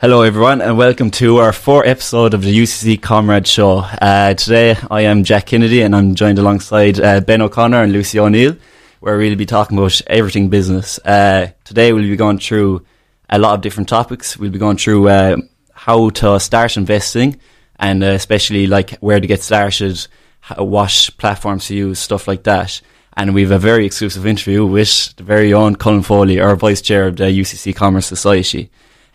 Hello, everyone, and welcome to our fourth episode of the UCC Comrade Show. Uh, today, I am Jack Kennedy, and I'm joined alongside uh, Ben O'Connor and Lucy O'Neill, where we'll be talking about everything business. Uh, today, we'll be going through a lot of different topics. We'll be going through uh, how to start investing, and uh, especially like where to get started, how, what platforms to use, stuff like that. And we have a very exclusive interview with the very own Colin Foley, our vice chair of the UCC Commerce Society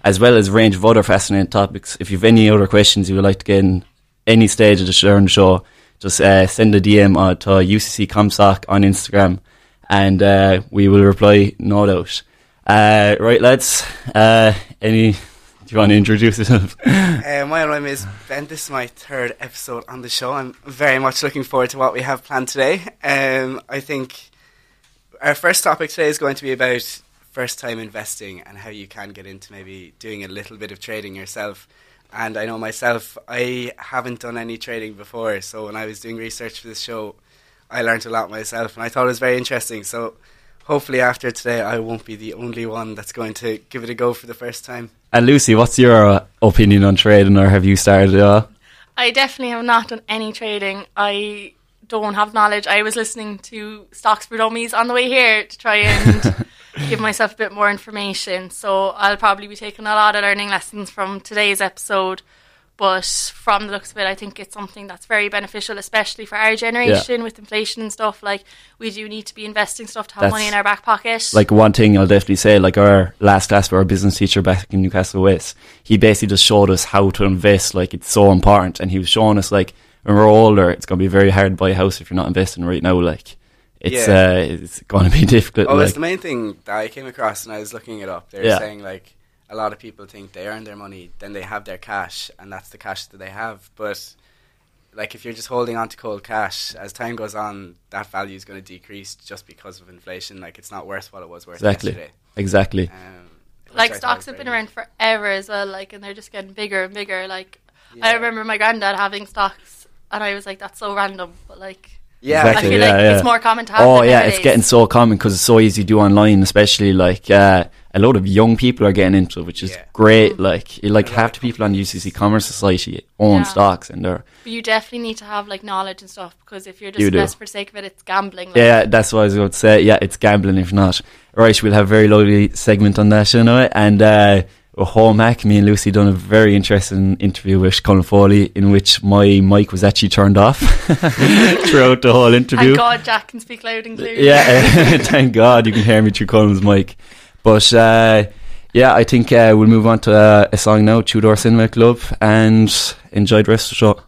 as well as a range of other fascinating topics. If you have any other questions you would like to get in any stage of the show, just uh, send a DM uh, to UCC Comsoc on Instagram and uh, we will reply no doubt. Uh, right, lads, uh, any, do you want to introduce yourself? uh, my name is Ben. This is my third episode on the show. I'm very much looking forward to what we have planned today. Um, I think our first topic today is going to be about first time investing and how you can get into maybe doing a little bit of trading yourself. And I know myself, I haven't done any trading before. So when I was doing research for this show, I learned a lot myself and I thought it was very interesting. So hopefully after today, I won't be the only one that's going to give it a go for the first time. And Lucy, what's your uh, opinion on trading or have you started? at all? I definitely have not done any trading. I don't have knowledge. I was listening to Stocks for Dummies on the way here to try and give myself a bit more information. So I'll probably be taking a lot of learning lessons from today's episode. But from the looks of it, I think it's something that's very beneficial, especially for our generation yeah. with inflation and stuff. Like, we do need to be investing stuff to have that's money in our back pocket. Like, one thing I'll definitely say, like, our last class for our business teacher back in Newcastle West, he basically just showed us how to invest. Like, it's so important. And he was showing us, like, when we're older, it's going to be very hard to buy a house if you're not investing right now. Like, it's yeah. uh, it's going to be difficult. Oh, like. it's the main thing that I came across, and I was looking it up. They're yeah. saying like a lot of people think they earn their money, then they have their cash, and that's the cash that they have. But like if you're just holding on to cold cash, as time goes on, that value is going to decrease just because of inflation. Like it's not worth what it was worth exactly. yesterday. Exactly. Um, like stocks have been around forever as well, like, and they're just getting bigger and bigger. Like, yeah. I remember my granddad having stocks, and I was like, "That's so random," but like, yeah, exactly, I feel yeah, like yeah. it's more common to have. Oh yeah, it's getting so common because it's so easy to do online, especially like uh, a lot of young people are getting into it, which is yeah. great. Mm. Like like half the people on the UCC Commerce Society own yeah. stocks, and they're. But you definitely need to have like knowledge and stuff because if you're just you for sake of it, it's gambling. Like. Yeah, that's what I was going to say. Yeah, it's gambling if not. Right, we'll have a very lovely segment on that, you know, and. Uh, home hack, me and Lucy done a very interesting interview with Colin Foley in which my mic was actually turned off throughout the whole interview. Thank God Jack can speak loud and clear. Yeah, thank God you can hear me through Colin's mic. But uh, yeah, I think uh, we'll move on to uh, a song now, Two Door Cinema Club, and enjoy the rest of the show.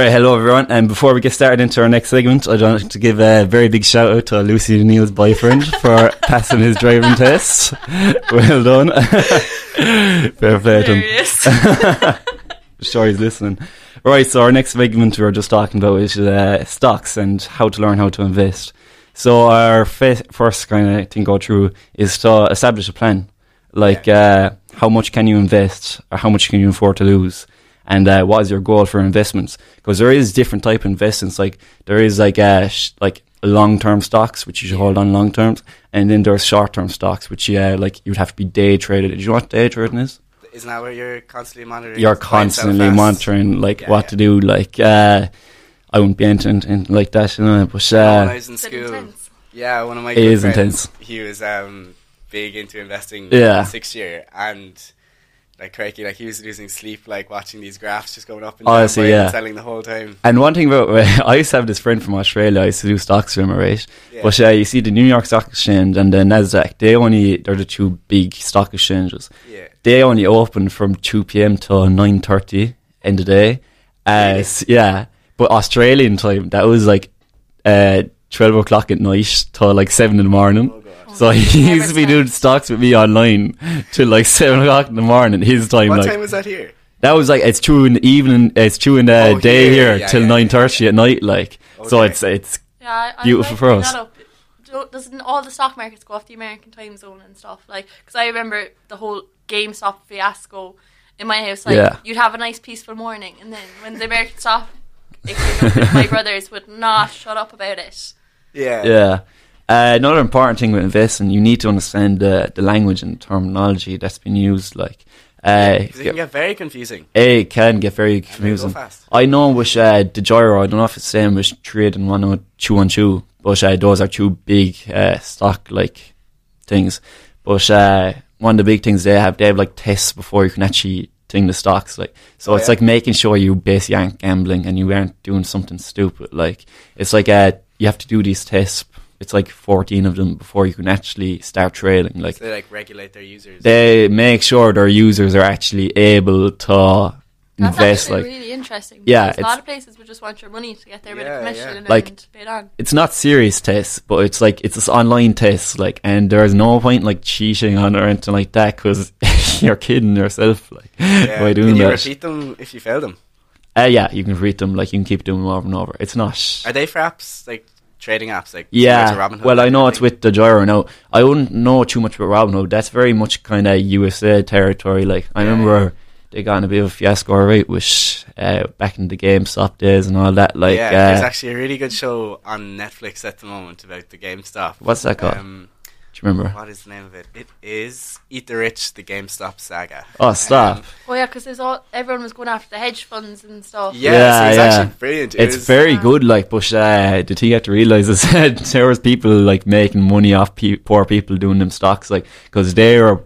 Right, hello everyone. And before we get started into our next segment, I'd like to give a very big shout out to Lucy O'Neill's boyfriend for passing his driving test. Well done. Fair play to him. Sure he's listening. Right, so our next segment we were just talking about is uh, stocks and how to learn how to invest. So our fa- first kind of thing go through is to establish a plan. Like uh, how much can you invest or how much can you afford to lose? And uh, what is your goal for investments? Because there is different type of investments. Like there is like uh, sh- like long term stocks which you should hold on long terms, and then there's short term stocks which yeah like you'd have to be day traded. Do you know what day trading is? Isn't that where you're constantly monitoring? you're buy and sell constantly monitoring like Yeah, what yeah. to do. Like uh, I wouldn't be entering in like that, you know. But when I uh, was in school, yeah, one of my It good is friends, intense. He was um, big into investing. Yeah. in sixth year and. Like cracky, like he was losing sleep, like watching these graphs just going up and Oh, down, see, and yeah. selling the whole time. and one thing about I used to have this friend from Australia. I used to do stocks with him, right? Yeah. But uh, you see, the New York Stock Exchange and the Nasdaq, they only they're the two big stock exchanges. Yeah, They only open from two p.m. to nine thirty in the day. Uh, Really? yeah, but Australian time that was like uh, twelve o'clock at night till like seven in the morning. Oh, So he used to be doing stocks with me online till like seven o'clock in the morning. His time, what like time was that here? that was like it's true in the evening, it's true in the Oh, day here, here yeah, till yeah, nine thirty at night. Like so, it's it's Yeah, I, I Beautiful for us. that up. Do- Doesn't all the stock markets go off the American time zone and stuff? Like, because I remember the whole GameStop fiasco in my house. Like, Yeah. you'd have a nice peaceful morning, and then when the American stock my brothers would not shut up about it. Yeah, yeah. Uh, another important thing with investing, you need to understand the the language and terminology that's been used. Like, uh, it can get very confusing. A can get very confusing. I know with uh, Degiro, I don't know if it's the same with trade and one or two on two, but uh, those are two big uh, stock like things. But uh, one of the big things they have, they have like tests before you can actually thing the stocks. Like so, Oh, it's yeah? like making sure you basically aren't gambling and you aren't doing something stupid. Like it's like uh, you have to do these tests. It's like fourteen of them before you can actually start trading. Like So they like regulate their users. they make sure their users are actually able to That's invest. Like really interesting. Yeah, because a it's- lot of places would just want your money to get their bit Yeah, of commission yeah. and Like- pay it on. it's not serious tests, but it's like it's this online tests, like, and there's no point like cheating on or anything like that because you're kidding yourself, like, yeah. by doing Can you that. repeat them if you fail them? Uh, yeah, you can repeat them, like, you can keep doing them over and over. It's not. Are they for apps like trading apps like Yeah, Robinhood well, I know it's with Degiro now. I wouldn't know too much about Robinhood. That's very much kind of USA territory. Like I Yeah, remember they got in a bit of a fiasco, right, with uh, back in the GameStop days and all that. Like, yeah, there's uh, actually a really good show on Netflix at the moment about the GameStop. what's that called? Um, Do you remember? what is the name of it? It is Eat the Rich: The GameStop Saga. Oh, stop! Um, Oh yeah, because there's all everyone was going after the hedge funds and stuff. yeah, Yeah, so it's yeah. actually brilliant. It it's was- very Yeah. good, like, but uh, the thing you have to realize is that there was people like making money off pe- poor people doing them stocks, like, because they are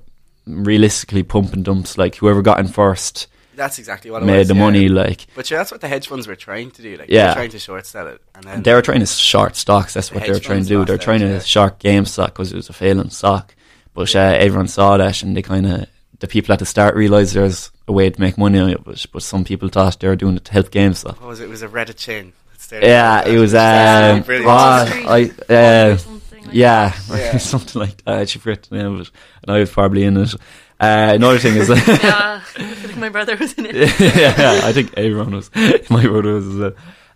realistically pumping dumps. Like, whoever got in first That's exactly what it made was, the yeah. money. Like, But yeah, that's what the hedge funds were trying to do. Like, Yeah. they were trying to short sell it, and then they were trying to short stocks. That's The what they hedge were trying to do. They're trying to yeah. short GameStop because it was a failing stock. But uh, everyone saw that, and they kind of the people at the start realized there's a way to make money on it. But, but some people thought they were doing it to help GameStop. what was it? It was a Reddit chain. Yeah, it was. absolutely Um, brilliant. Wall I uh, or something like Yeah, Yeah. something like that. I actually forget the name of it, and I was probably in it. Uh, another thing is, that. yeah, I feel like my brother was in it. yeah, I think everyone was. My brother was as well.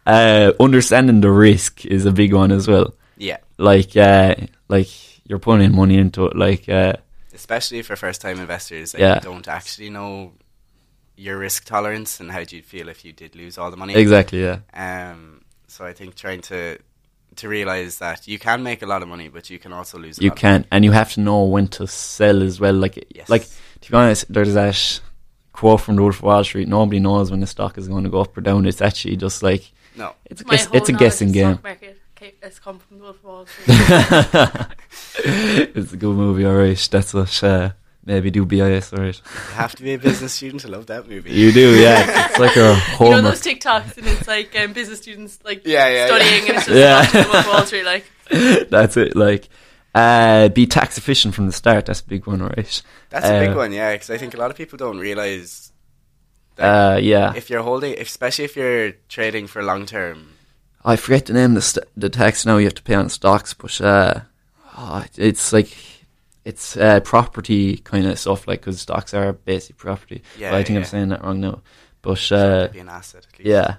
Uh, understanding the risk is a big one as well. Yeah, Like, uh, like you're putting money into it. Like, uh, especially for first-time investors that Yeah. don't actually know your risk tolerance and how do you feel if you did lose all the money. exactly. Yeah, Um, so I think trying to to realize that you can make a lot of money, but you can also lose. A you lot can, and you have to know when to sell as well. Like, Yes. like to be honest, there's that quote from the Wolf of Wall Street: "Nobody knows when the stock is going to go up or down." It's actually just like no, it's a My guess, it's a guessing game. stock market ca- has come from the Wolf of Wall Street. it's a good movie, alright. That's what uh, maybe do BIS, alright. you have to be a business student to love that movie. You do, yeah. It's like a you know homework. those TikToks and it's like um, business students like Yeah, yeah, studying yeah. and it's just Yeah. watching the Wolf of Wall Street like That's it. Like, uh, be tax efficient from the start. That's a big one, alright. That's a big Uh, one, yeah, because I think a lot of people don't realize Like, Uh, yeah. if you're holding, especially if you're trading for long term. I forget the name of the, st- the tax now you have to pay on stocks, but uh, oh, it's like it's uh, property kind of stuff, like because stocks are basic property. Yeah, But I think yeah. I'm saying that wrong now. But Uh, be an asset. Yeah,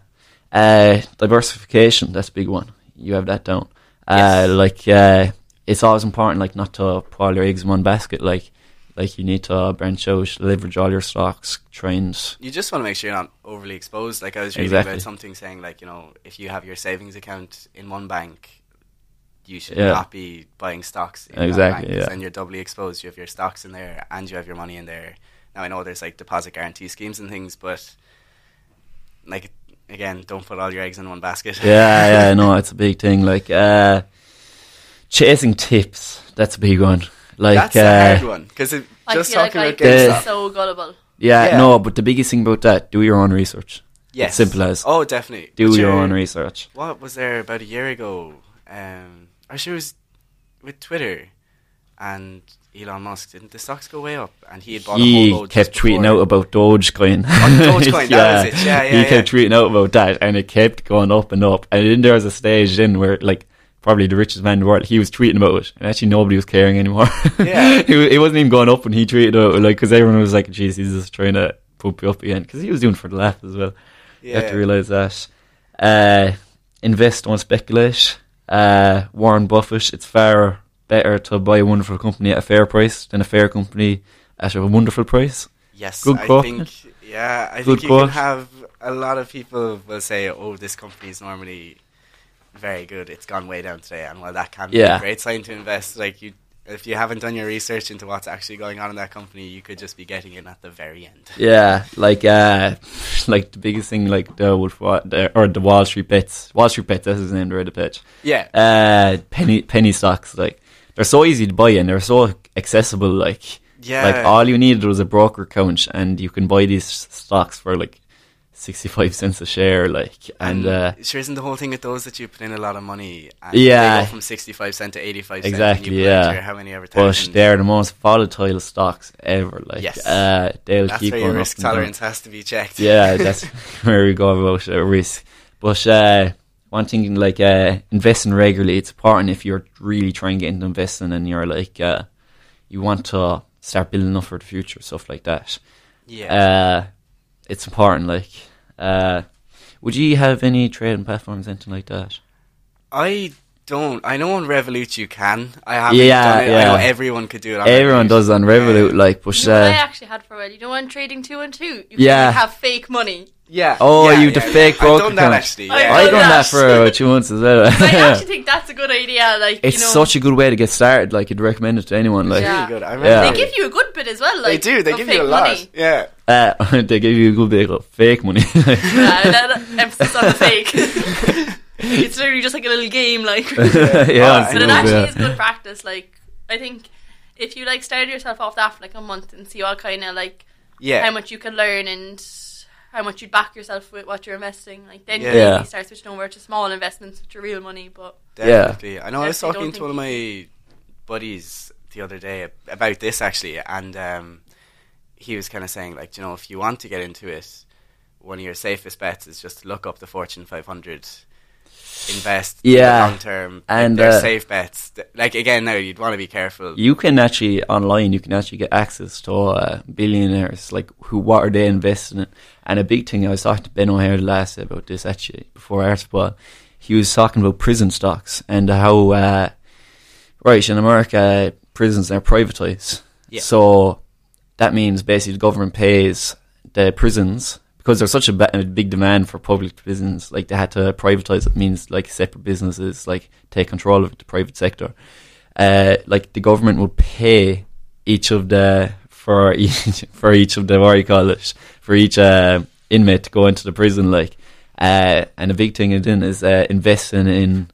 uh, diversification that's a big one. You have that down. Uh, Yes. Like uh, it's always important, like not to put all your eggs in one basket. Like like you need to branch out, leverage all your stocks, try and You just want to make sure you're not overly exposed. Like I was reading Exactly. about something saying, like you know, if you have your savings account in one bank, you should Yeah. not be buying stocks. In Exactly, That bank, 'cause yeah. Then you're doubly exposed. You have your stocks in there, and you have your money in there. Now I know there's like deposit guarantee schemes and things, but like again, don't put all your eggs in one basket. yeah, yeah, no, it's a big thing. Like uh, chasing tips, that's a big one. Like That's uh, a hard one because I just feel like talking I about can GameStop. so gullible. yeah, Yeah. no, but the biggest thing about that, do your own research. Yes, simple as. oh, definitely Do But your own research. what was there about a year ago? Um, It was with Twitter and Elon Musk. Didn't the stocks go way up? And he had bought a He whole load. kept tweeting out about Dogecoin. Oh, Dogecoin, that was it. Yeah, yeah, He kept tweeting out about that, and it kept going up and up. And then there was a stage then where, like, probably the richest man in the world, he was tweeting about it, and actually nobody was caring anymore. Yeah. it, it wasn't even going up when he tweeted out, like, because everyone was like, "Jeez, he's just trying to pump you up again," because he was doing it for the laugh as well. You have to realize that. Uh, invest, don't speculate. Uh, Warren Buffett, it's far better to buy a wonderful company at a fair price than a fair company at a wonderful price. Yes, Good I quote. think. Yeah, I Good think you quote. can have a lot of people will say, "Oh, this company is normally very good. It's gone way down today," and while that can be Yeah. a great sign to invest, like you, if you haven't done your research into what's actually going on in that company, you could just be getting in at the very end. Yeah, like uh, like the biggest thing, like the Wolf Wa- the, or the Wall Street bets. Wall Street bets. That's his name. The Reddit page. Yeah, Uh, penny penny stocks. Like they're so easy to buy and they're so accessible. Like yeah. like all you needed was a broker account and you can buy these stocks for like sixty five cents a share. Like and uh, sure isn't the whole thing with those that you put in a lot of money and Yeah. from 65 cent to 85 cent Exactly, and yeah. how many ever but they're the most volatile stocks ever. Like Yes. uh, they'll that's keep where your risk and down. tolerance has to be checked yeah, that's where we go about uh, risk. But uh, one thing, like uh, investing regularly, it's important if you're really trying to get into investing and you're like, uh, you want to start building up for the future, stuff like that. yeah Uh, it's important. Like, uh, would you have any trading platforms, anything like that? I don't I know on Revolut you can I haven't Yeah, done it I know yeah. everyone could do it on Everyone Revolut. does on Revolut, Yeah. like, but You know what I uh, actually had for a while? You know when Trading 212? You Yeah. can like, have fake money. Yeah Oh, yeah, you the yeah, fake yeah. I've broker done that account. actually I've yeah. I done done that that. for about two months as well. I actually think that's a good idea. Like it's you know, such a good way to get started. Like, you'd recommend it to anyone. Like, Yeah. really good I Yeah. they give you a good bit as well. Like they do they give you a lot Money. yeah Uh, they give you a good bit of fake money. Yeah, that, emphasis on the fake. it's literally just like a little game, like. yeah, Oh, it's but it actually little is good practice. Like I think if you like started yourself off that for like a month and see what kind of like yeah how much you can learn and how much you'd back yourself with what you're investing, like then Yeah. you Yeah. start switching over to small investments with your real money. But Definitely. I know I was talking to one of my buddies the other day about this actually, and um, he was kind of saying like, you know, if you want to get into it, one of your safest bets is just to look up the Fortune 500, invest Yeah. long term, And, and they're uh, safe bets. Like again, now you'd want to be careful. You can actually online. You can actually get access to uh, billionaires. Like who? What are they investing in? And a big thing I was talking to Ben O'Hare last about this actually before spot. He was talking about prison stocks and how uh, right in America prisons are privatized. Yeah. So that means basically the government pays the prisons because there's such a, ba- big demand for public prisons. Like they had to privatize it. Means like separate businesses like take control of the private sector. Uh, like the government would pay each of the for each for each of the what do you call it for each uh, inmate to go into the prison. Like uh, and a big thing it then is uh, investing in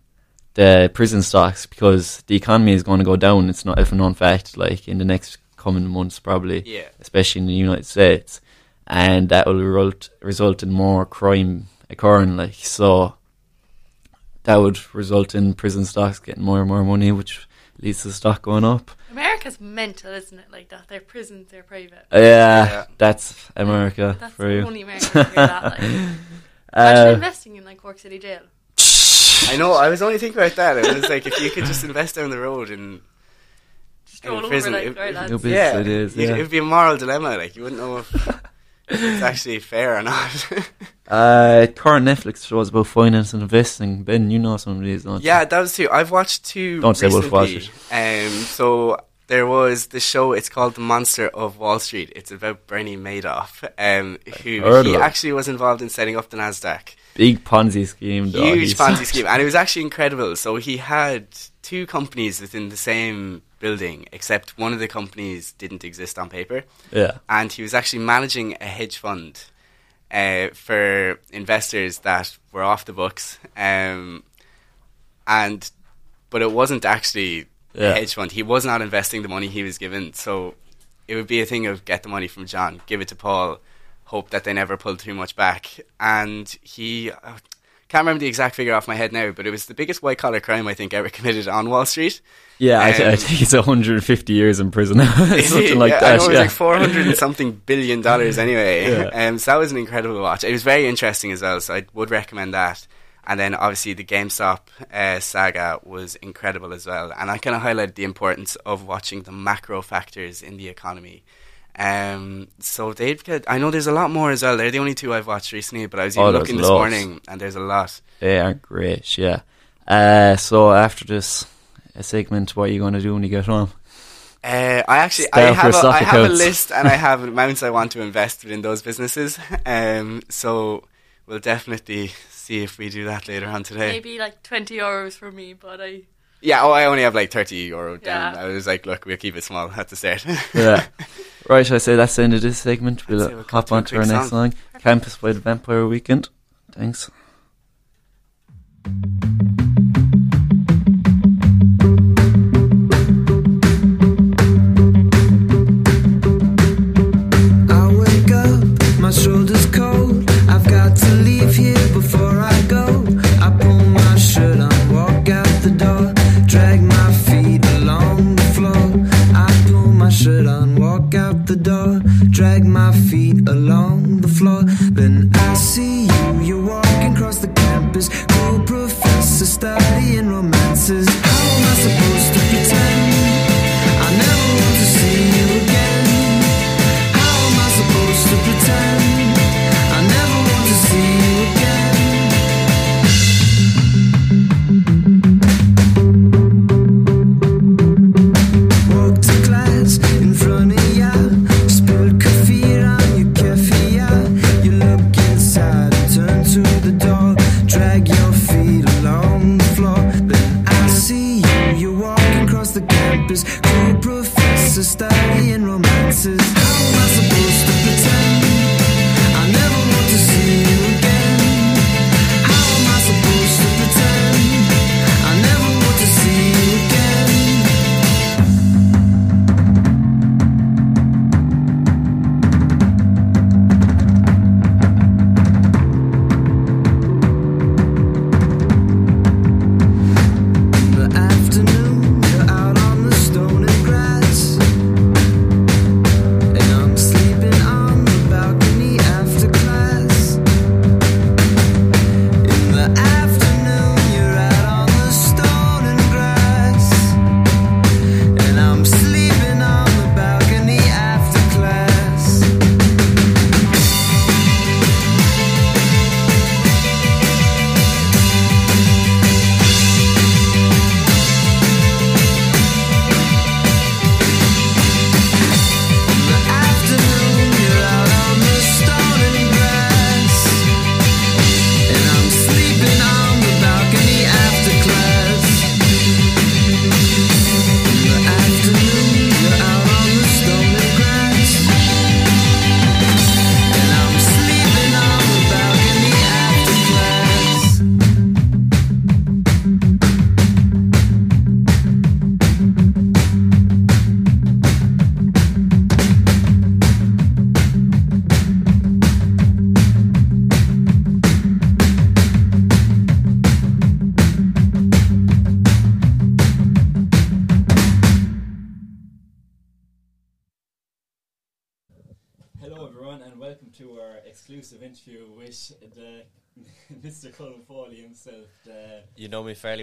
the prison stocks because the economy is going to go down. It's not a known fact. Like in the next coming months, probably, Yeah. especially in the United States, and that will result result in more crime occurring. Like so, that would result in prison stocks getting more and more money, which leads to the stock going up. America's mental, isn't it? Like that, their prisons, they're private. Yeah, Yeah. that's America That's for the you. only American to that. Like. Imagine Uh, investing in like Cork City Jail. I know. I was only thinking about that. It was like if you could just invest down the road and Stroll over prison, like it- it- lads. It'll be- yeah, it is, you'd- yeah. it would be a moral dilemma. Like you wouldn't know if it's actually fair or not. uh, current Netflix shows about finance and investing. Ben, you know some of these, don't you? yeah, that was two. I've watched two. Don't say Wolf Wall recently. Um, so there was the show. It's called The Monster of Wall Street. It's about Bernie Madoff, um, who he actually was involved in setting up the Nasdaq. Big Ponzi scheme. huge Ponzi scheme, and it was actually incredible. So he had two companies within the same building, except one of the companies didn't exist on paper, Yeah. and he was actually managing a hedge fund uh, for investors that were off the books, um, and but it wasn't actually Yeah. a hedge fund. He was not investing the money he was given, so it would be a thing of get the money from John, give it to Paul, hope that they never pull too much back. And he, can't remember the exact figure off my head now, but it was the biggest white collar crime I think ever committed on Wall Street. Yeah, I, th- I Um, think it's 150 years in prison. Something like Yeah, I that. know it was yeah. like four hundred and something billion dollars anyway. Yeah. Um, so that was an incredible watch. It was very interesting as well. So I would recommend that. And then obviously the GameStop uh, saga was incredible as well. And I kind of highlighted the importance of watching the macro factors in the economy. Um, so they've got, I know there's a lot more as well. They're the only two I've watched recently, but I was Oh, even there's looking this loads. morning and there's a lot. They are great, yeah. Uh, so after this uh, segment, what are you going to do when you get home? Uh, I actually Stay I have, a, I have a list and I have amounts I want to invest within those businesses. Um, so we'll definitely see if we do that later on today. Maybe like twenty euros for me, but I Yeah, oh, I only have like 30 euro down. Yeah. I was like, look, we'll keep it small at the start. Yeah. right, shall I say that's the end of this segment. We'll I'd we'll hop on to our next song. song. Campus by the Vampire Weekend. Thanks.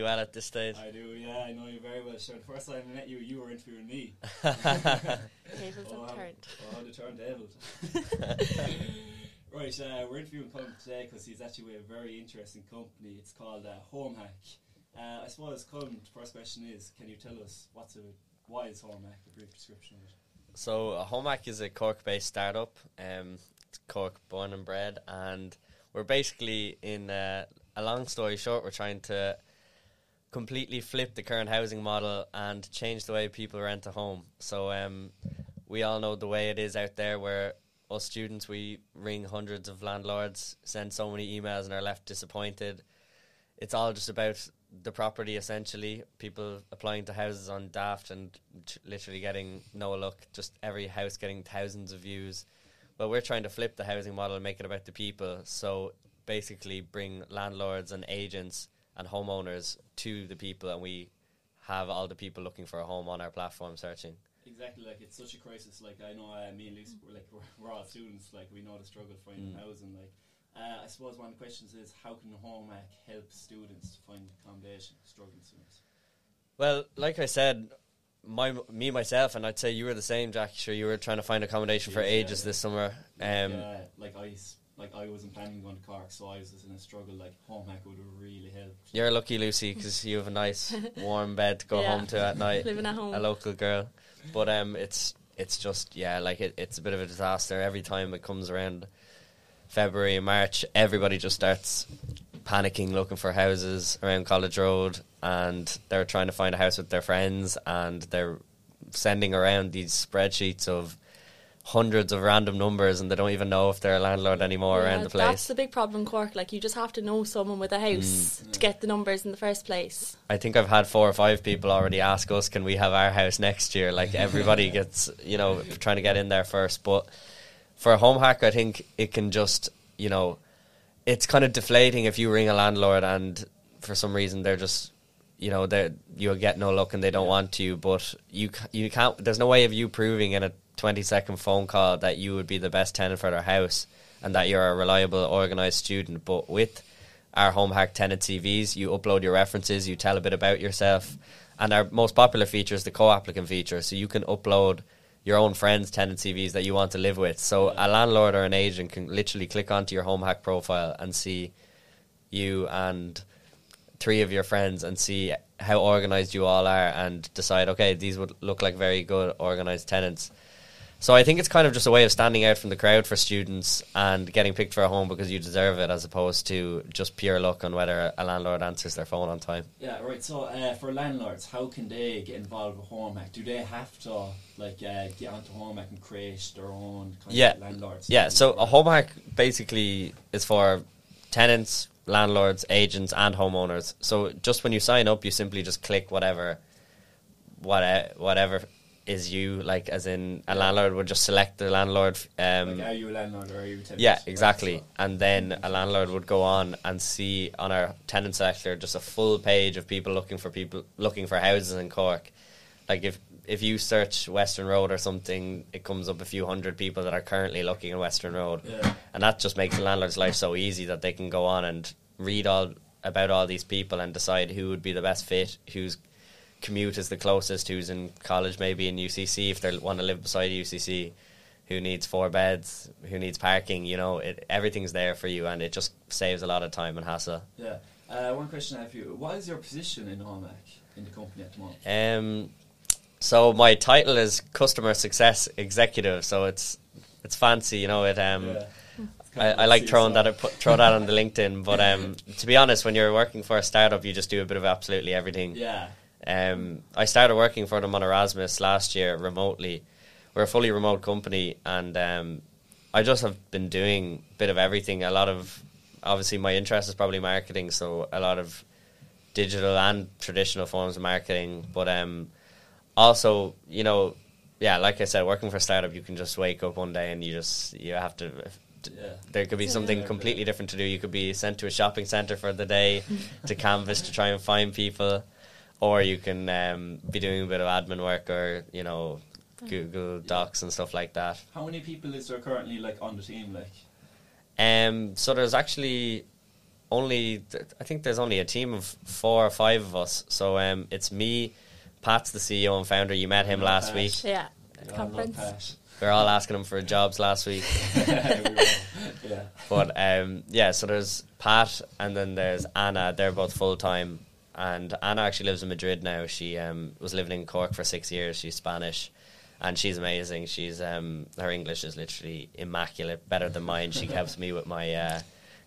Know me well at this stage. I do, yeah, I know you very well. Sure, the first time I met you, you were interviewing me. Tables Oh, have turned. Oh, the turntables. right, uh, we're interviewing Colin today because he's actually with a very interesting company. It's called uh, HomeHak. Uh, I suppose, Colin, the first question is can you tell us what's a, why is HomeHak, a brief description of it? So, uh, HomeHak is a Cork-based startup. Um, it's Cork born and bred, and we're basically in uh, a long story short, we're trying to completely flip the current housing model and change the way people rent a home. So, um, we all know the way it is out there, where us students we ring hundreds of landlords, send so many emails, and are left disappointed. It's all just about the property essentially. People applying to houses on Daft and ch- literally getting no luck. Just every house getting thousands of views. Well, we're trying to flip the housing model and make it about the people. So basically, bring landlords and agents and homeowners to the people, and we have all the people looking for a home on our platform searching. Exactly, like it's such a crisis. Like I know, uh, me and Lucy, we're like we're, we're all students. Like we know the struggle finding Mm. housing. Like uh, I suppose one of the questions is how can HomeHak help students to find accommodation, struggling students? Well, like I said, my me myself, and I'd say you were the same, Jack. Sure, you were trying to find accommodation for Yes, yeah, ages yeah. this summer. Um, uh, like I, s- like I wasn't planning on going to Cork, so I was just in a struggle. Like HomeHak would have really helped. You're lucky, Lucy, because you have a nice warm bed to go Yeah. home to at night. Living at home. A local girl, but um, it's it's just yeah, like it, it's a bit of a disaster every time it comes around. February and March, everybody just starts panicking, looking for houses around College Road, and they're trying to find a house with their friends, and they're sending around these spreadsheets of hundreds of random numbers, and they don't even know if they're a landlord anymore Yeah, around the place. That's the big problem Cork. Like you just have to know someone with a house Mm. to get the numbers in the first place. I think I've had four or five people already ask us, can we have our house next year? Like everybody gets, you know, trying to get in there first. But for a HomeHak, I think it can just, you know, it's kind of deflating if you ring a landlord and for some reason they're just, you know, they you'll get no luck and they don't want to. But you you can't. There's no way of you proving in a 20 second phone call that you would be the best tenant for their house and that you're a reliable, organized student. But with our HomeHak tenant CVs, you upload your references, you tell a bit about yourself, and our most popular feature is the co-applicant feature. So you can upload your own friends' tenant CVs that you want to live with. So a landlord or an agent can literally click onto your HomeHak profile and see you and three of your friends and see how organized you all are and decide, okay, these would look like very good organized tenants. So I think it's kind of just a way of standing out from the crowd for students and getting picked for a home because you deserve it, as opposed to just pure luck on whether a landlord answers their phone on time. Yeah, right. So uh, for landlords, how can they get involved with Home? Do they have to like uh, get onto Home and create their own kind Yeah. of landlords? Yeah, so a home basically is for tenants, landlords, agents, and homeowners. So just when you sign up, you simply just click whatever, what whatever is you like, as in a landlord would just select the landlord. Um, like, are you a landlord or are you a tenant? Yeah, Right, exactly. so- And then a landlord would go on and see on our tenant selector just a full page of people looking for people looking for houses in Cork. Like if if you search Western Road or something, it comes up a few hundred people that are currently looking in Western Road, Yeah. and that just makes the landlord's life so easy that they can go on and read all about all these people and decide who would be the best fit, whose commute is the closest, who's in college, maybe in UCC if they want to live beside UCC, who needs four beds, who needs parking. You know, it, everything's there for you, and it just saves a lot of time and hassle. Yeah. Uh, one question I have for you: What is your position in Hack in the company at the moment? Um, so my title is customer success executive. So it's it's fancy, you know. It um, Yeah. I, I like throwing that put, throw that on the LinkedIn. But um, to be honest, when you're working for a startup, you just do a bit of absolutely everything. Yeah. Um, I started working for them on Erasmus last year remotely. We're a fully remote company, and um, I just have been doing a bit of everything. A lot of obviously my interest is probably marketing, so a lot of digital and traditional forms of marketing. But um, also, you know, yeah, like I said, working for a startup, you can just wake up one day and you just you have to. Yeah. There could be something Yeah. completely different to do. You could be sent to a shopping center for the day to canvas to try and find people, or you can um, be doing a bit of admin work or you know Google Docs and stuff like that. How many people is there currently like on the team? Like, Um, so there's actually only th- I think there's only a team of four or five of us. So um, it's me, Pat's the CEO and founder. You met him Love last Pat. week. Yeah. God, Conference. love We are all asking him for jobs last week. yeah. But um, yeah, so there's Pat and then there's Anna. They're both full time, and Anna actually lives in Madrid now. She um, was living in Cork for six years. She's Spanish, and she's amazing. She's um, her English is literally immaculate, better than mine. She helps me with my uh,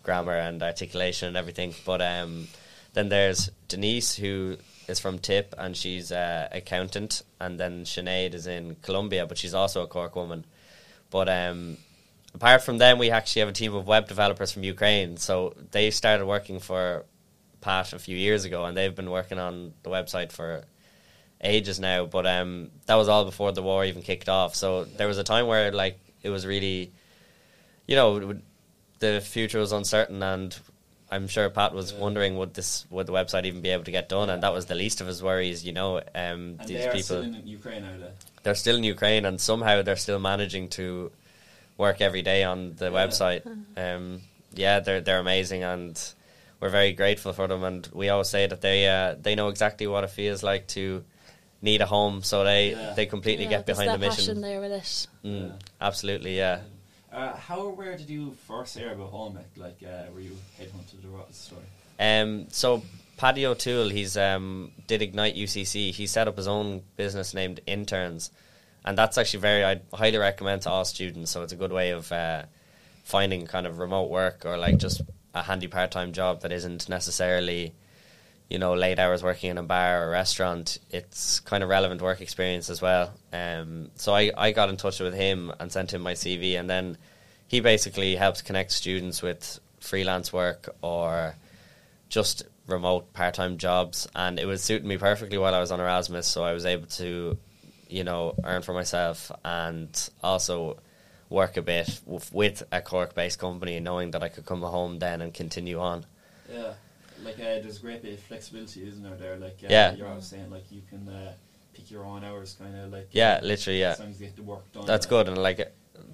grammar and articulation and everything. But um, then there's Denise who is from Tip and she's uh, accountant, and then Sinead is in Colombia, but she's also a Cork woman. But um, apart from them, we actually have a team of web developers from Ukraine. So they started working for Pat a few years ago, and they've been working on the website for ages now. But um, that was all before the war even kicked off. So there was a time where like it was really, you know, the future was uncertain, and I'm sure Pat was Yeah. wondering would this would the website even be able to get done, and that was the least of his worries. You know, um, And these they are people still in Ukraine, are they? they're still in Ukraine and somehow they're still managing to work every day on the Yeah. website. Um, yeah, they're they're amazing and we're very grateful for them. And we always say that they uh, they know exactly what it feels like to need a home, so they Yeah. they completely Yeah, get behind the mission. there with it. Mm, Yeah. absolutely, yeah. Uh, how aware did you first hear about HomeHak? Like, uh, were you headhunted or what's the story? Um, so Paddy O'Toole, he's um, did Ignite UCC. He set up his own business named Interns, and that's actually very. I highly recommend to all students. So it's a good way of uh, finding kind of remote work or like just a handy part time job that isn't necessarily, you know, late hours working in a bar or restaurant. It's kind of relevant work experience as well. Um, so I, I got in touch with him and sent him my CV, and then he basically helps connect students with freelance work or just remote part-time jobs and it was suiting me perfectly while I was on Erasmus so I was able to you know earn for myself and also work a bit with, with a Cork-based company knowing that I could come home then and continue on Yeah, like uh, there's a great bit of flexibility, isn't there? There, like uh, Yeah. you're always saying like you can uh, pick your own hours, kind of like yeah uh, literally yeah as long as you get the work done. that's like, good and like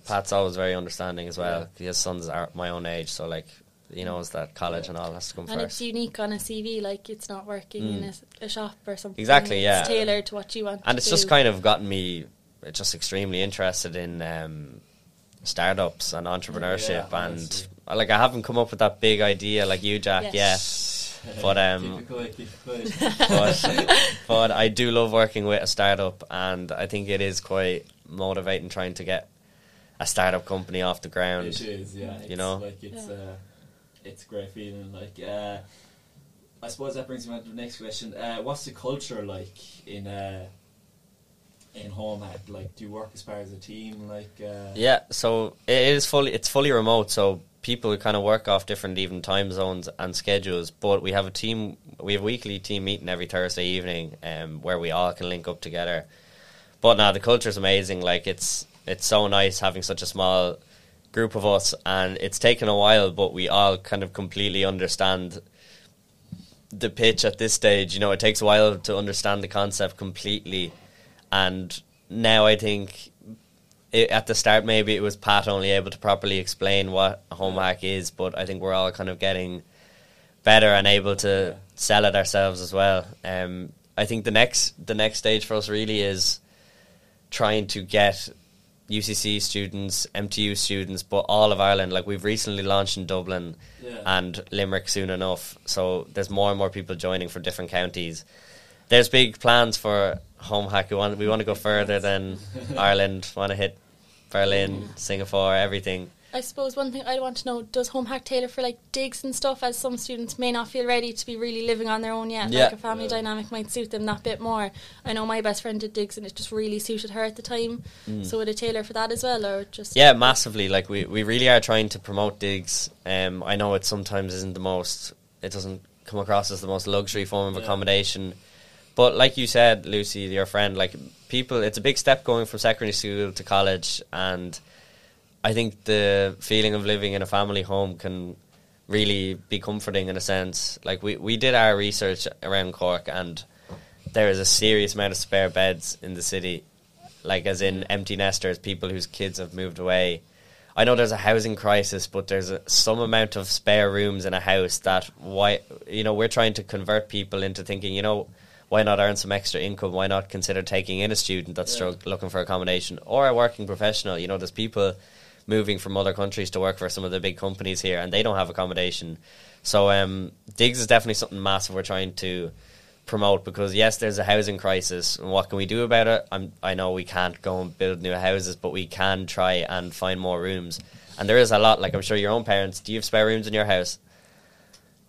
Pat's always very understanding as well Yeah. his sons are my own age so like you know, knows that college and all has to come And it's unique on a CV, like it's not working in Mm. a, a shop or something. Exactly, It's yeah. tailored to what you want. and to it's just kind of gotten me just extremely interested in um, startups and entrepreneurship Yeah, and honestly. uh, like I haven't come up with that big idea like you Jack Yes. yet but, um, keep it quiet, keep it quiet. but but I do love working with a startup and I think it is quite motivating trying to get a startup company off the ground It is, yeah. It's you know? like it's Yeah. uh, it's a great feeling. Like uh, I suppose that brings me on to the next question. Uh, what's the culture like in uh, in HomeHak? Like, do you work as part of a team? Like, uh, Yeah, so it is fully it's fully remote. So people kind of work off different even time zones and schedules. But we have a team. We have weekly team meeting every Thursday evening, um, where we all can link up together. But now the culture is amazing. Like it's it's so nice having such a small group of us, and it's taken a while, but we all kind of completely understand the pitch at this stage. You know, it takes a while to understand the concept completely, and now I think it, at the start maybe it was Pat only able to properly explain what a HomeHak is, but I think we're all kind of getting better and able to Yeah. sell it ourselves as well. Um, I think the next the next stage for us really is trying to get UCC students, MTU students, but all of Ireland. Like we've recently launched in Dublin yeah. and Limerick soon enough. So there's more and more people joining from different counties. There's big plans for HomeHak. We want we want to go further than Ireland. Want to hit Berlin, Singapore, everything. I suppose one thing I want to know: Does HomeHak tailor for like digs and stuff? As some students may not feel ready to be really living on their own yet. Yeah. Like a family Yeah. dynamic might suit them that bit more. I know my best friend did digs, and it just really suited her at the time. So would it tailor for that as well, or just Mm. Yeah, massively. Like we, we really are trying to promote digs. Um, I know it sometimes isn't the most. It doesn't come across as the most luxury form of Yeah. accommodation, but like you said, Lucy, your friend, like people, it's a big step going from secondary school to college, and I think the feeling of living in a family home can really be comforting in a sense. Like we, we did our research around Cork, and there is a serious amount of spare beds in the city like as in empty nesters, people whose kids have moved away. I know there's a housing crisis, but there's a, some amount of spare rooms in a house that why you know we're trying to convert people into thinking you know why not earn some extra income? Why not consider taking in a student that's Yeah. looking for accommodation or a working professional? You know, there's people moving from other countries to work for some of the big companies here, and they don't have accommodation. So um, digs is definitely something massive we're trying to promote because yes, there's a housing crisis, and what can we do about it? I'm, I know we can't go and build new houses, but we can try and find more rooms. And there is a lot. Like I'm sure your own parents. Do you have spare rooms in your house?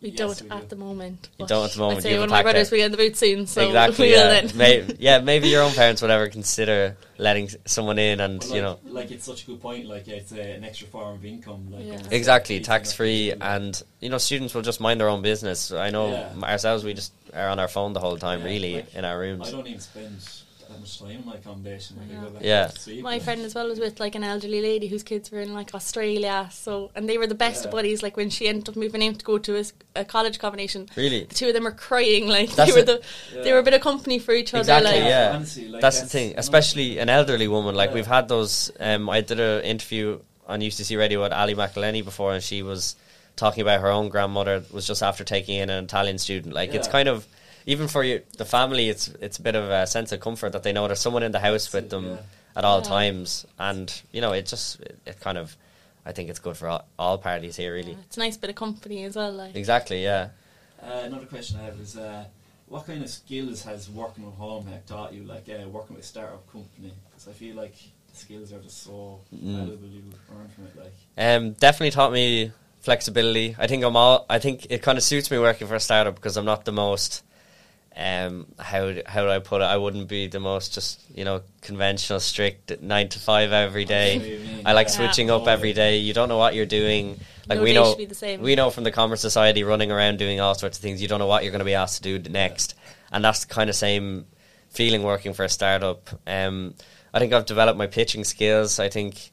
We Yes, don't we do. at the moment. You don't at the moment, I'd say you one of my brothers there. will get in the boot soon, so exactly. we will Yeah. then. Yeah. Maybe your own parents would ever consider letting someone in, and But you know. like it's such a good point. Like it's a, an extra form of income. Like Yeah. Exactly, tax free, and you know, students will just mind their own business. I know Yeah. ourselves; we just are on our phone the whole time, Yeah, really, like, in our I rooms. don't even spend that much time in my accommodation. Like, I go back Yeah. to sleep, My like- friend as well was with like an elderly lady whose kids were in like Australia, so and they were the best Yeah. buddies. Like when she ended up moving out to go to a college combination, Really, the two of them were crying. Like That's they were it. the they were a bit of company for each Exactly, other. Like, yeah. honestly, like, that's the thing. Especially an elderly woman. Like Yeah. we've had those. Um, I did an interview on UCC Radio with Ali McElhenney before, and she was talking about her own grandmother was just after taking in an Italian student. Like it's kind of even for you, the family, it's it's a bit of a sense of comfort that they know there's someone in the house with them Yeah. at all Yeah. times, and you know, it just it, it kind of. I think it's good for all, all parties here, really. It's a nice bit of company as well. Like Exactly, yeah. Uh, another question I have is, uh, what kind of skills has working with HomeHak taught you? Like uh, working with a startup company, because I feel like the skills are just so Mm. valuable you earn from it. Like, Um, definitely taught me flexibility. I think I'm all. I think it kind of suits me working for a startup because I'm not the most. Um, how d- how do I put it? I wouldn't be the most just you know conventional, strict nine to five every day. I know what day. you mean, I like yeah. switching up every day. You don't know what you're doing. Like no we know, be the same. we know from the Commerce Society running around doing all sorts of things. You don't know what you're going to be asked to do next, and that's the kind of same feeling working for a startup. Um, I think I've developed my pitching skills. I think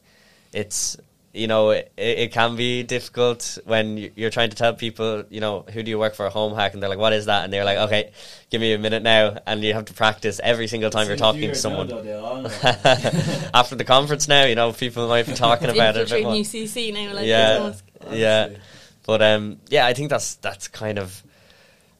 it's you know it, it can be difficult when you- you're trying to tell people you know who do you work for a HomeHak and they're like what is that and they're like okay give me a minute now and you have to practice every single time you're talking to someone though, they'll all know. after the conference now you know people might be talking about it a bit infiltrating. UCC now. Like Yeah. Yeah. But um, yeah, I think that's that's kind of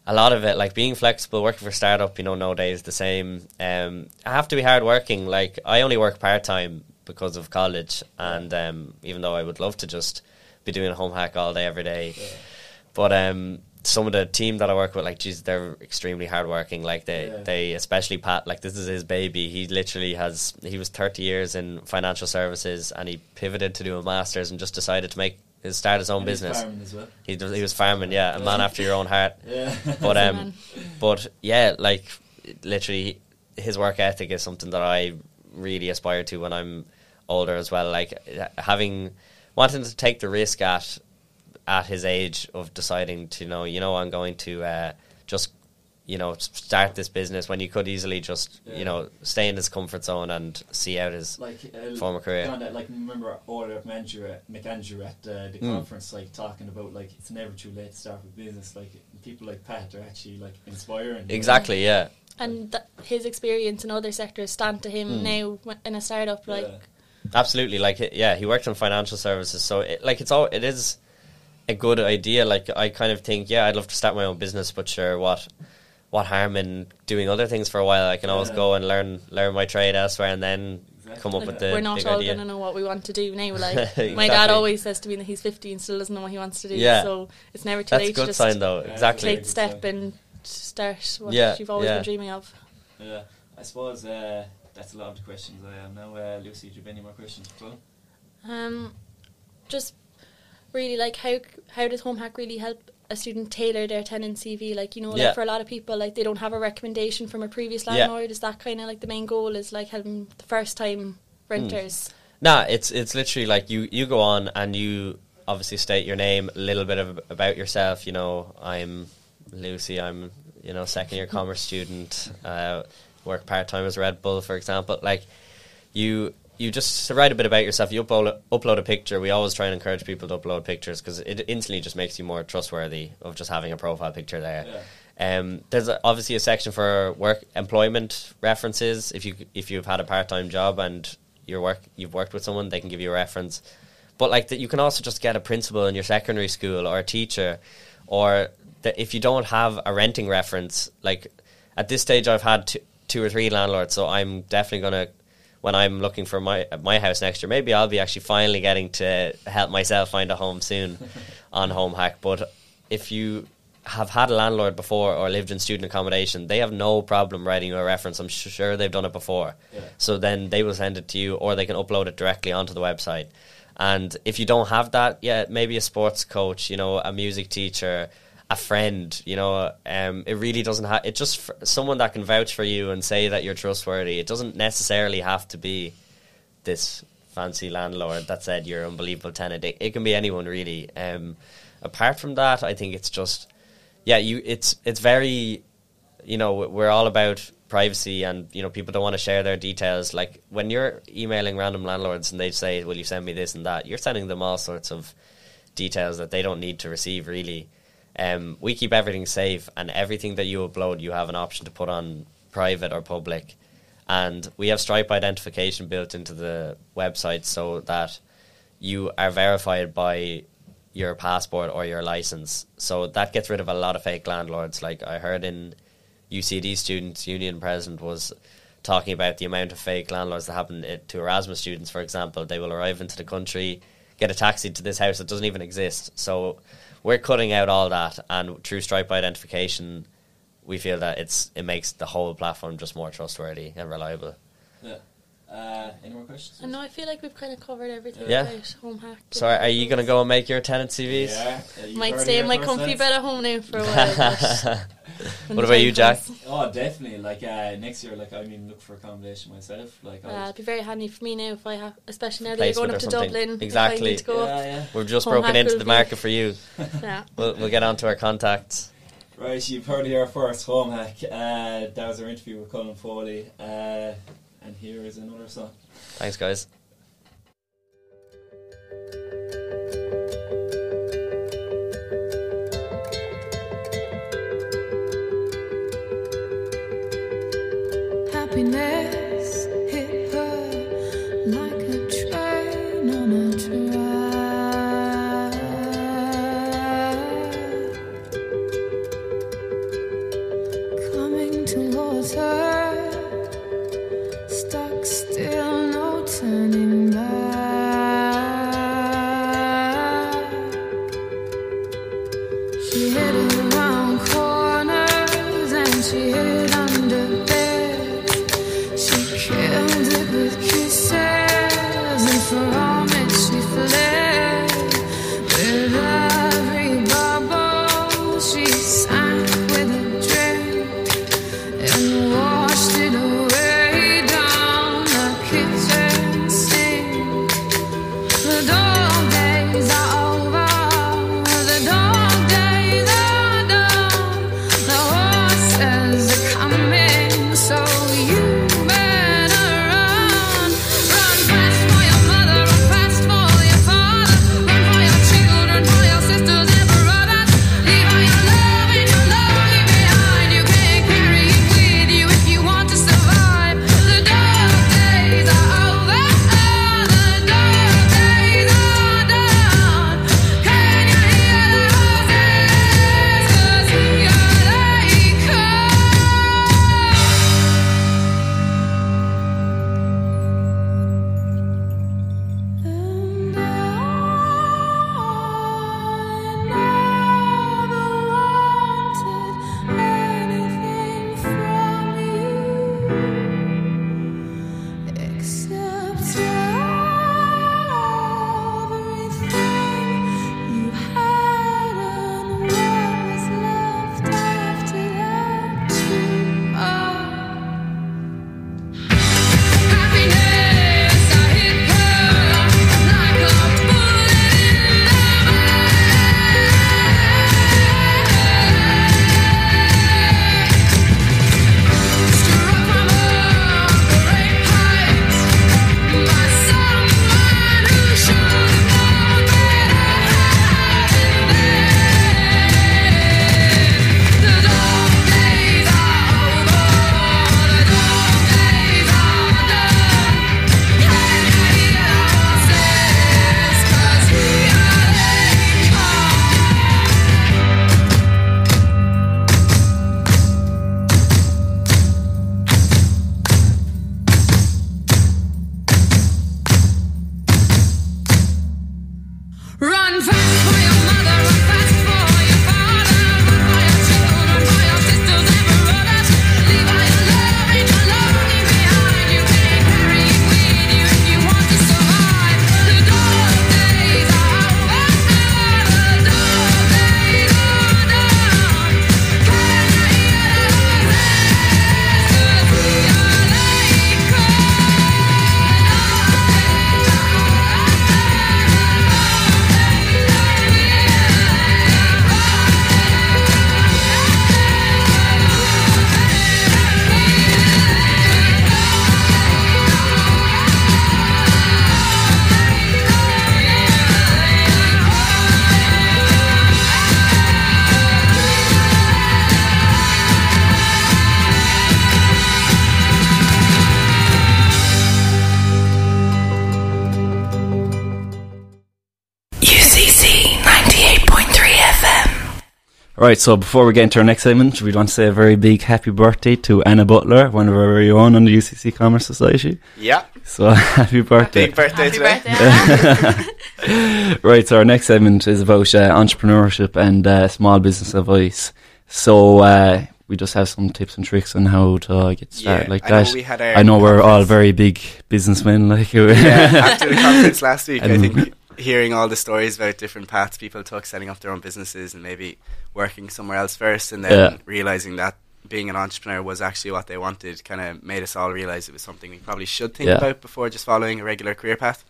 a lot of it. Like being flexible, working for startup, you know, no day is the same. Um, I have to be hard working. Like I only work part time because of college, and um, even though I would love to just be doing a HomeHak all day every day, Yeah. but um, some of the team that I work with, like, geez, they're extremely hardworking. Like they, Yeah. they especially Pat. Like this is his baby. He literally has. He was thirty years in financial services, and he pivoted to do a masters, and just decided to make his start his own And business. farming as well. He he was farming, yeah, a man after your own heart. Yeah. But um, but yeah, like literally, his work ethic is something that I really aspire to when I'm older as well. Like having wanting to take the risk at at his age of deciding to know, you know, I'm going to uh, just you know start this business when you could easily just Yeah. you know stay in his comfort zone and see out his like uh, former career. John, uh, like remember Order McAndrew, McAndrew at uh, the Mm. conference, like talking about like it's never too late to start a business. Like people like Pat are actually like inspiring. you know? Exactly, yeah. and th- his experience in other sectors stand to him Mm. now in a startup. Like Yeah. Absolutely, like it- yeah, he worked in financial services, so it, like it's all it is a good idea. Like I kind of think, yeah, I'd love to start my own business, but sure, what what harm in doing other things for a while? I can always Yeah. go and learn learn my trade elsewhere, and then Exactly. come up Like, with the we're not big all idea. going to know what we want to do now. Like my dad always says to me that he's 50 and still doesn't know what he wants to do. Yeah. So it's never too That's a late to good just sign, though. Yeah, Exactly. take step and start what Yeah, you've always yeah. been dreaming of. Yeah, I suppose uh, that's a lot of the questions I have now. Uh, Lucy, do you have any more questions as well? Um, just really like how how does HomeHak really help a student tailor their tenant CV? Like you know, Yeah. like for a lot of people, like they don't have a recommendation from a previous Yeah. landlord. Is that kind of like the main goal? Is like helping the first time Hmm. renters? Nah, it's it's literally like you you go on and you obviously state your name, a little bit of about yourself. You know, I'm Lucy. I'm you know second year commerce student. Uh, work part time as Red Bull, for example. Like you you just write a bit about yourself. You upload upload a picture. We always try and encourage people to upload pictures because it instantly just makes you more trustworthy of just having a profile picture there. Um, there's a, obviously a section for work employment references. If you if you've had a part time job and your work you've worked with someone, they can give you a reference. But like that, you can also just get a principal in your secondary school or a teacher, or that if you don't have a renting reference, like at this stage, I've had two, two or three landlords, so I'm definitely gonna when I'm looking for my my house next year, maybe I'll be actually finally getting to help myself find a home soon on HomeHak. But if you have had a landlord before or lived in student accommodation, they have no problem writing you a reference. I'm sure they've done it before. Yeah. So then they will send it to you, or they can upload it directly onto the website. And if you don't have that, yeah, maybe a sports coach, you know, a music teacher, a friend, you know, um, it really doesn't have. It just someone that can vouch for you and say that you're trustworthy. It doesn't necessarily have to be this fancy landlord that said you're unbelievable tenant. It, it can be anyone really. Um, apart from that, I think it's just yeah, you. It's it's very, you know, we're all about privacy and you know people don't want to share their details. Like when you're emailing random landlords and they say, "Will you send me this and that?" You're sending them all sorts of details that they don't need to receive. Really, um, we keep everything safe and everything that you upload, you have an option to put on private or public. And we have Stripe identification built into the website so that you are verified by your passport or your license. So that gets rid of a lot of fake landlords. Like I heard in UCD Students Union president was talking about the amount of fake landlords that happen to Erasmus students, for example. They will arrive into the country, get a taxi to this house that doesn't even exist. So we're cutting out all that, and through Stripe identification, we feel that it's it makes the whole platform just more trustworthy and reliable. Yeah. Uh, any more questions? I know. I feel like we've kind of covered everything Yeah. about HomeHak. So are you going to go and make your tenant CVs? Yeah. you Might stay in my comfy first, bed at home now for a while. but when What about you, Jack? Oh, definitely. Like uh, next year, like I mean, look for accommodation myself. Like, Uh, I it'd be very handy for me now if I have, especially now that you're going up to something. Dublin. Exactly. If I need to go. yeah, yeah. We've just Home broken into the market for you. Yeah. We'll, we'll get on to our contacts. Right, you've heard it here first. HomeHak. Uh, that was our interview with Colin Foley. Uh, and here is another song. Thanks, guys. Happiness Right, so before we get into our next segment, we want to say a very big happy birthday to Anna Butler, one of our very own on the UCC Commerce Society. Yeah, So happy birthday. big birthday Happy today. birthday. Right, so our next segment is about uh, entrepreneurship and uh, small business advice. So uh, we just have some tips and tricks on how to uh, get started Yeah, like I know that. we had our I know we're all very big businessmen, like yeah, after the conference last week, I And- think hearing all the stories about different paths people took, setting up their own businesses, and maybe working somewhere else first, and then Yeah. realizing that being an entrepreneur was actually what they wanted, kind of made us all realize it was something we probably should think Yeah. about before just following a regular career path.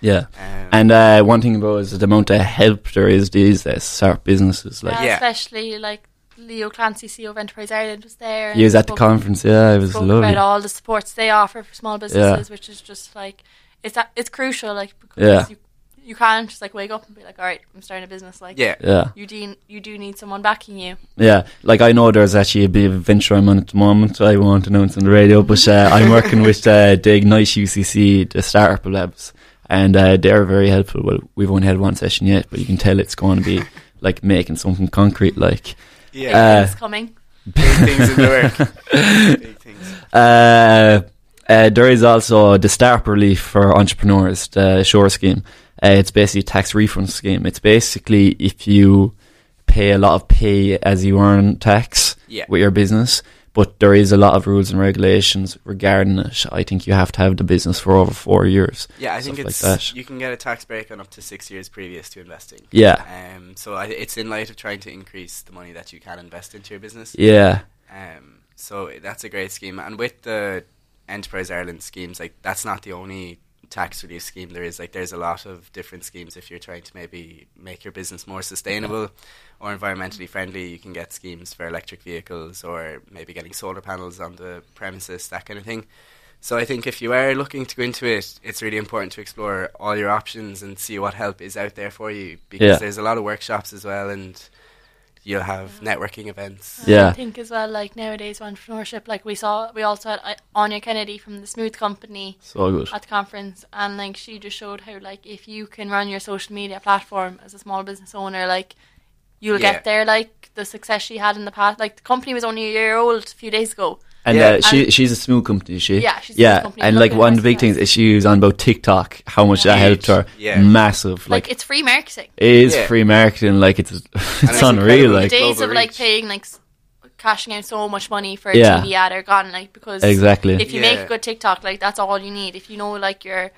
yeah. Um, And uh, one thing about is the amount of help there is these days to start businesses. Like Yeah, Yeah. especially like Leo Clancy, CEO of Enterprise Ireland, was there. he was at the conference, yeah, it was spoke lovely. about all the supports they offer for small businesses, which is just like it's that it's crucial, like because Yeah. you you can't just like wake up and be like, all right, I'm starting a business. Like, yeah, Yeah. you do you do need someone backing you. Yeah, like I know there's actually a bit of a venture I'm on at the moment. I won't announce on the radio, but uh, I'm working with uh, the Ignite UCC, the Startup Labs, and uh, they're very helpful. Well, we've only had one session yet, but you can tell it's going to be like making something concrete. Like, yeah, Uh, it's coming. big things in the work, big things. uh, uh, there is also the Startup Relief for Entrepreneurs, the SURE scheme. Uh, it's basically a tax refund scheme. It's basically if you pay a lot of pay as you earn tax Yeah. with your business, but there is a lot of rules and regulations regarding it. I think you have to have the business for over four years. Yeah, I think like it's that. you can get a tax break on up to six years previous to investing. Yeah, Um, so I, it's in light of trying to increase the money that you can invest into your business. yeah, Um, so that's a great scheme, and with the Enterprise Ireland schemes, like that's not the only tax relief scheme there is. Like there's a lot of different schemes if you're trying to maybe make your business more sustainable or environmentally friendly. You can get schemes for electric vehicles or maybe getting solar panels on the premises, that kind of thing. So I think if you are looking to go into it, it's really important to explore all your options and see what help is out there for you because Yeah. there's a lot of workshops as well and you'll have networking events. Yeah. I think as well, like nowadays entrepreneurship, like we saw, we also had uh, Anya Kennedy from the Smooth Company so good. at the conference, and like she just showed how like if you can run your social media platform as a small business owner, like you'll Yeah. get there. Like the success she had in the past, like the company was only a year old a few days ago. And Yeah. uh, she And- she's a small company, is she? Yeah, she's a yeah. smooth company. And like one of the big things is she was on about TikTok, how much that helped her. Yeah. Massive. Like, Like, it's free marketing. it is Yeah. free marketing. Like it's it's it's unreal. Like the days global of like paying like cashing out so much money for a Yeah. TV ad are gone. Like because exactly. if you make a good TikTok, like that's all you need. If you know like your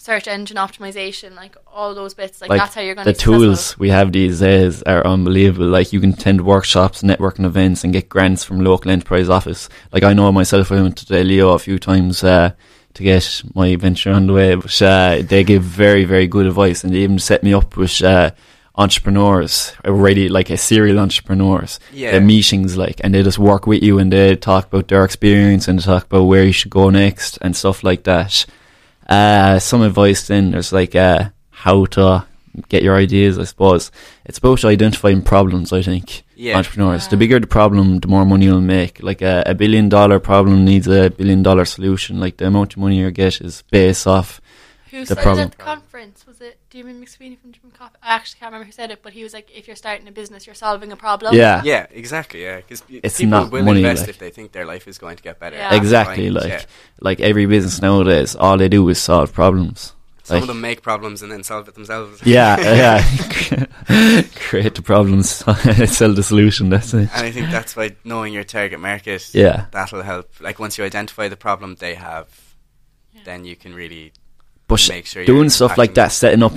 search engine optimization, like all those bits, like, Like, that's how you're going the to be successful. tools we have these days are unbelievable. Like you can attend workshops, networking events, and get grants from local enterprise office. Like I know myself, I went to the Leo a few times uh, to get my venture on the way, but uh, they give very, very good advice, and they even set me up with uh, entrepreneurs, already like a serial entrepreneurs. Yeah. The meetings, like, and they just work with you and they talk about their experience and they talk about where you should go next and stuff like that. Uh, some advice then there's like uh, how to get your ideas. I suppose it's about identifying problems. I think Yeah. entrepreneurs. The bigger the problem, the more money you'll make. Like a, a billion dollar problem needs a billion dollar solution. Like the amount of money you get is based off. Who the said it problem. at the conference? Was it Damon McSweeney from Gym Coffee? I actually can't remember who said it, but he was like, if you're starting a business, you're solving a problem. Yeah, Yeah, exactly. Yeah, because It's people not will money, invest like- if they think their life is going to get better. Yeah. Exactly. fine, Like yeah. like every business nowadays, all they do is solve problems. Some Like- of them make problems and then solve it themselves. Yeah, yeah. Create the problems, sell the solution. That's it. And I think that's by knowing your target market. Yeah. That'll help. Like once you identify the problem they have, then you can really But sure doing stuff like that, setting up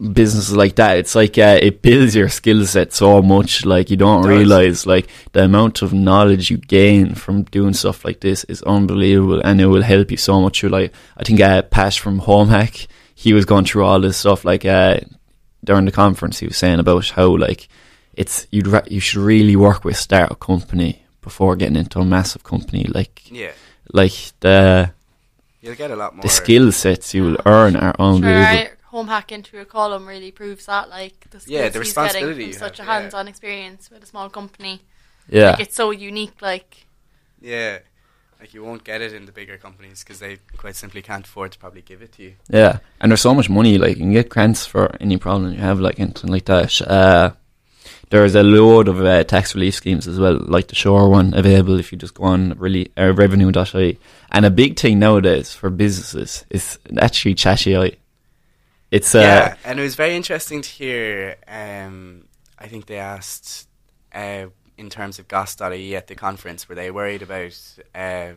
businesses like that, it's like uh, it builds your skill set so much. Like you don't realize like the amount of knowledge you gain from doing stuff like this is unbelievable, and it will help you so much. You like, I think uh, Pash from HomeHak, he was going through all this stuff like uh, during the conference. He was saying about how like it's you'd ra- you should really work with start a startup company before getting into a massive company. Like Yeah. like the You'll get a lot more. the skill sets you will earn are Sure, unbelievable. I, HomeHak into a column really proves that, like the skills Yeah, the he's responsibility getting you from such have, a hands-on experience with a small company. Yeah. Like it's so unique. Like Yeah. Like you won't get it in the bigger companies because they quite simply can't afford to probably give it to you. Yeah, and there's so much money. Like you can get grants for any problem you have, like anything like that. Uh, there's a load of uh, tax relief schemes as well, like the SURE one, available if you just go on really uh, revenue.ie. And a big thing nowadays for businesses is actually ChatAI. It's uh, yeah, and it was very interesting to hear. Um, I think they asked uh, in terms of Goss.ie at the conference, were they worried about uh,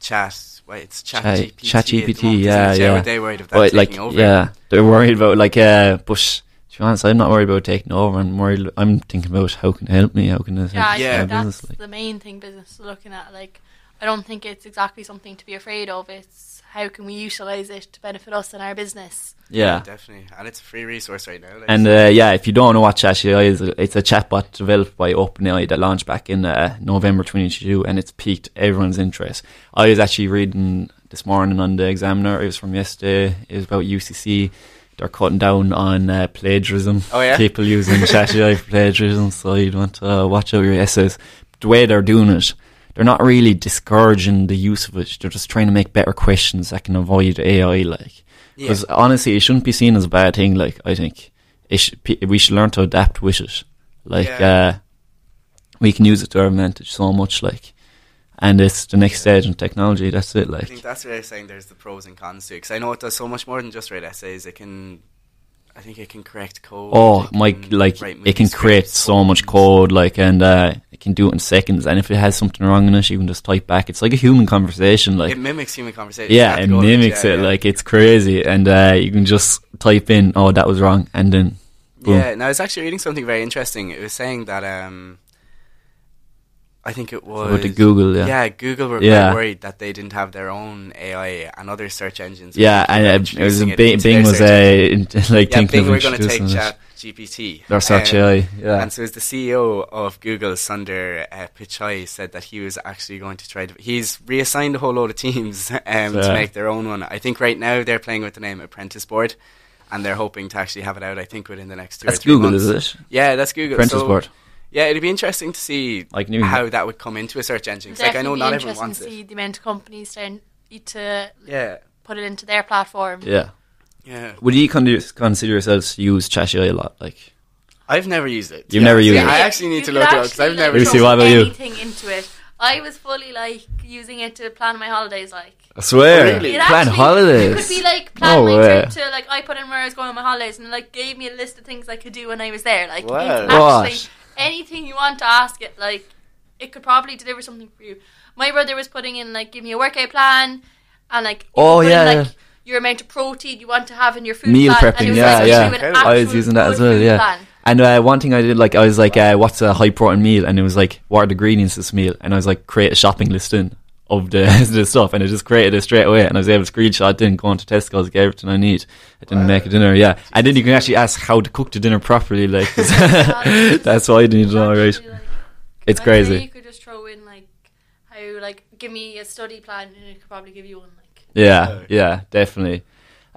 chat? Well, it's chat Chat- GPT. ChatGPT, yeah, yeah. Were they worried about but that like over? yeah, they're worried about like uh, but. To be honest, I'm not worried about taking over. I'm worried. I'm thinking about how can it help me? How can it yeah, I help Yeah. that's business? Like, the main thing business is looking at. Like I don't think it's exactly something to be afraid of. It's how can we utilize it to benefit us and our business. yeah, definitely, and it's a free resource right now. like, And so- uh, yeah, if you don't know what ChatAI is, it's a chatbot developed by OpenAI that launched back in uh, November 2022, and it's piqued everyone's interest. I was actually reading this morning on the Examiner. It was from yesterday. It was about UCC. They're cutting down on uh, plagiarism. Oh, yeah? people using ChatAI for plagiarism. So you'd want to uh, watch out your essays. The way they're doing it, they're not really discouraging the use of it. They're just trying to make better questions that can avoid AI. Like. yeah. Because honestly, it shouldn't be seen as a bad thing. Like I think it sh- pe- we should learn to adapt with it. Like Yeah. uh, we can use it to our advantage so much. Like, and it's the next stage in technology. That's it. Like I think that's where they're saying there's the pros and cons to it. Because I know it does so much more than just write essays. It can, I think it can correct code. oh my, like it can create so much code. Like, and uh, it can do it in seconds. And if it has something wrong in it, you can just type back. It's like a human conversation. Like, it mimics human conversation. yeah, it the goal of mimics yeah, it. yeah. Like, it's crazy. And uh, you can just type in, oh, that was wrong, and then boom. Yeah, now I was actually reading something very interesting. It was saying that um, I think it was About the Google, yeah. Yeah, Google were Yeah. quite worried that they didn't have their own AI and other search engines. Yeah, and it was a it Bing, Bing was uh, like yeah, thinking Bing were going to take. Chat GPT. Their search AI, yeah. And so as the CEO of Google, Sundar uh, Pichai, said that he was actually going to try to. He's reassigned a whole load of teams um, Yeah. to make their own one. I think right now they're playing with the name Apprentice Bard, and they're hoping to actually have it out. I think within the next two That's or Google, months. is it? Yeah, that's Google. Apprentice So, board. Yeah, it'd be interesting to see Like new- how that would come into a search engine. 'cause, like I know not everyone interesting wants to see it. the amount of companies trying to Yeah, put it into their platform. Yeah. yeah. Would you con- consider yourselves to use ChatAI a lot? Like, I've never used it. You've Yeah, never used yeah, it? I actually need You to look it up because I've never. like, Lucy, used throw what about you? anything into it. I was fully like using it to plan my holidays. Like I swear, Oh, really? plan actually- holidays. It could be like plan No my way. trip to like I put in where I was going on my holidays and it, like gave me a list of things I could do when I was there. Like Wow. it's What? Actually anything you want to ask it. Like it could probably deliver something for you. My brother was putting in like give me a workout plan and like Oh, could put in, yeah, like yeah. your amount of protein you want to have in your food Meal plan, and prepping, it was, yeah, like, yeah. an I was using that as well, yeah. plan. And uh, one thing I did, like, I was like, uh, "What's a high protein meal?" And it was like, "What are the ingredients of this meal?" And I was like, "Create a shopping list in of the the stuff," and it just created it straight away. And I was able to screenshot, in, go into Tesco's, get everything I need. I didn't make a dinner, yeah. And then you can actually ask how to cook the dinner properly, like that's what you need to know, right? Like, It's I'd You could just throw in like how like give me a study plan and it could probably give you one like Yeah, yeah, definitely.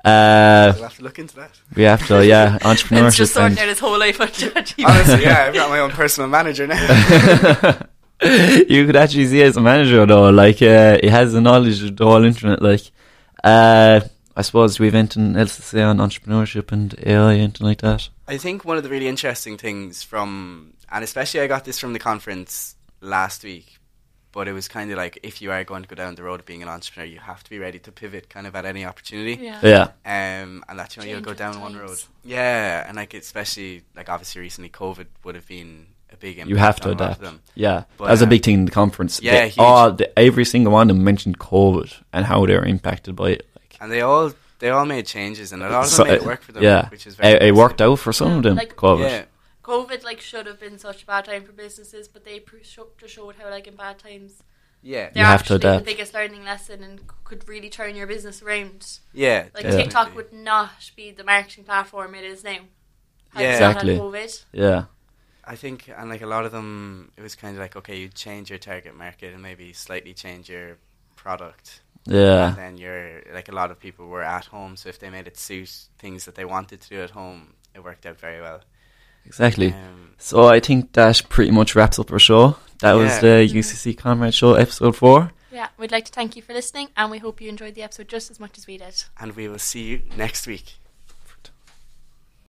Uh, I'll have to look into that. we have to, yeah, It's entrepreneurship. just sorting out his whole life on Honestly, yeah, I've got my own personal manager now. you could actually see as a manager though, like uh, he has the knowledge of the whole internet. Like, uh, I suppose we have anything else to say on entrepreneurship and AI, anything like that? I think one of the really interesting things from, and especially I got this from the conference last week, but it was kind of like if you are going to go down the road of being an entrepreneur, you have to be ready to pivot kind of at any opportunity. Yeah. Yeah. Um, and that you know you'll go with down one road. Yeah, and like especially like obviously recently, COVID would have been a big impact. You have to on a lot of adapt. them. Yeah, But, that was a um, big thing in the conference. yeah, They huge. all, the, every single one of them mentioned COVID and how they were impacted by it. Like, And they all they all made changes, and a lot of so, made it uh, work for them. Yeah, which is very it, it worked out for some of them. like- COVID. Yeah, COVID like should have been such a bad time for businesses, but they pr- sho- just showed how like in bad times yeah, they're You have to adapt. the biggest learning lesson and could really turn your business around. yeah. Like Definitely. TikTok would not be the marketing platform it is now. Yeah. it not had Exactly. COVID. Yeah, I think, and like a lot of them, it was kind of like okay, you change your target market and maybe slightly change your product. yeah, And then you're like a lot of people were at home, so if they made it suit things that they wanted to do at home, it worked out very well. exactly. Um, So I think that pretty much wraps up our show. That was the UCC Comrade Show, episode four. Yeah, we'd like to thank you for listening and we hope you enjoyed the episode just as much as we did. and we will see you next week.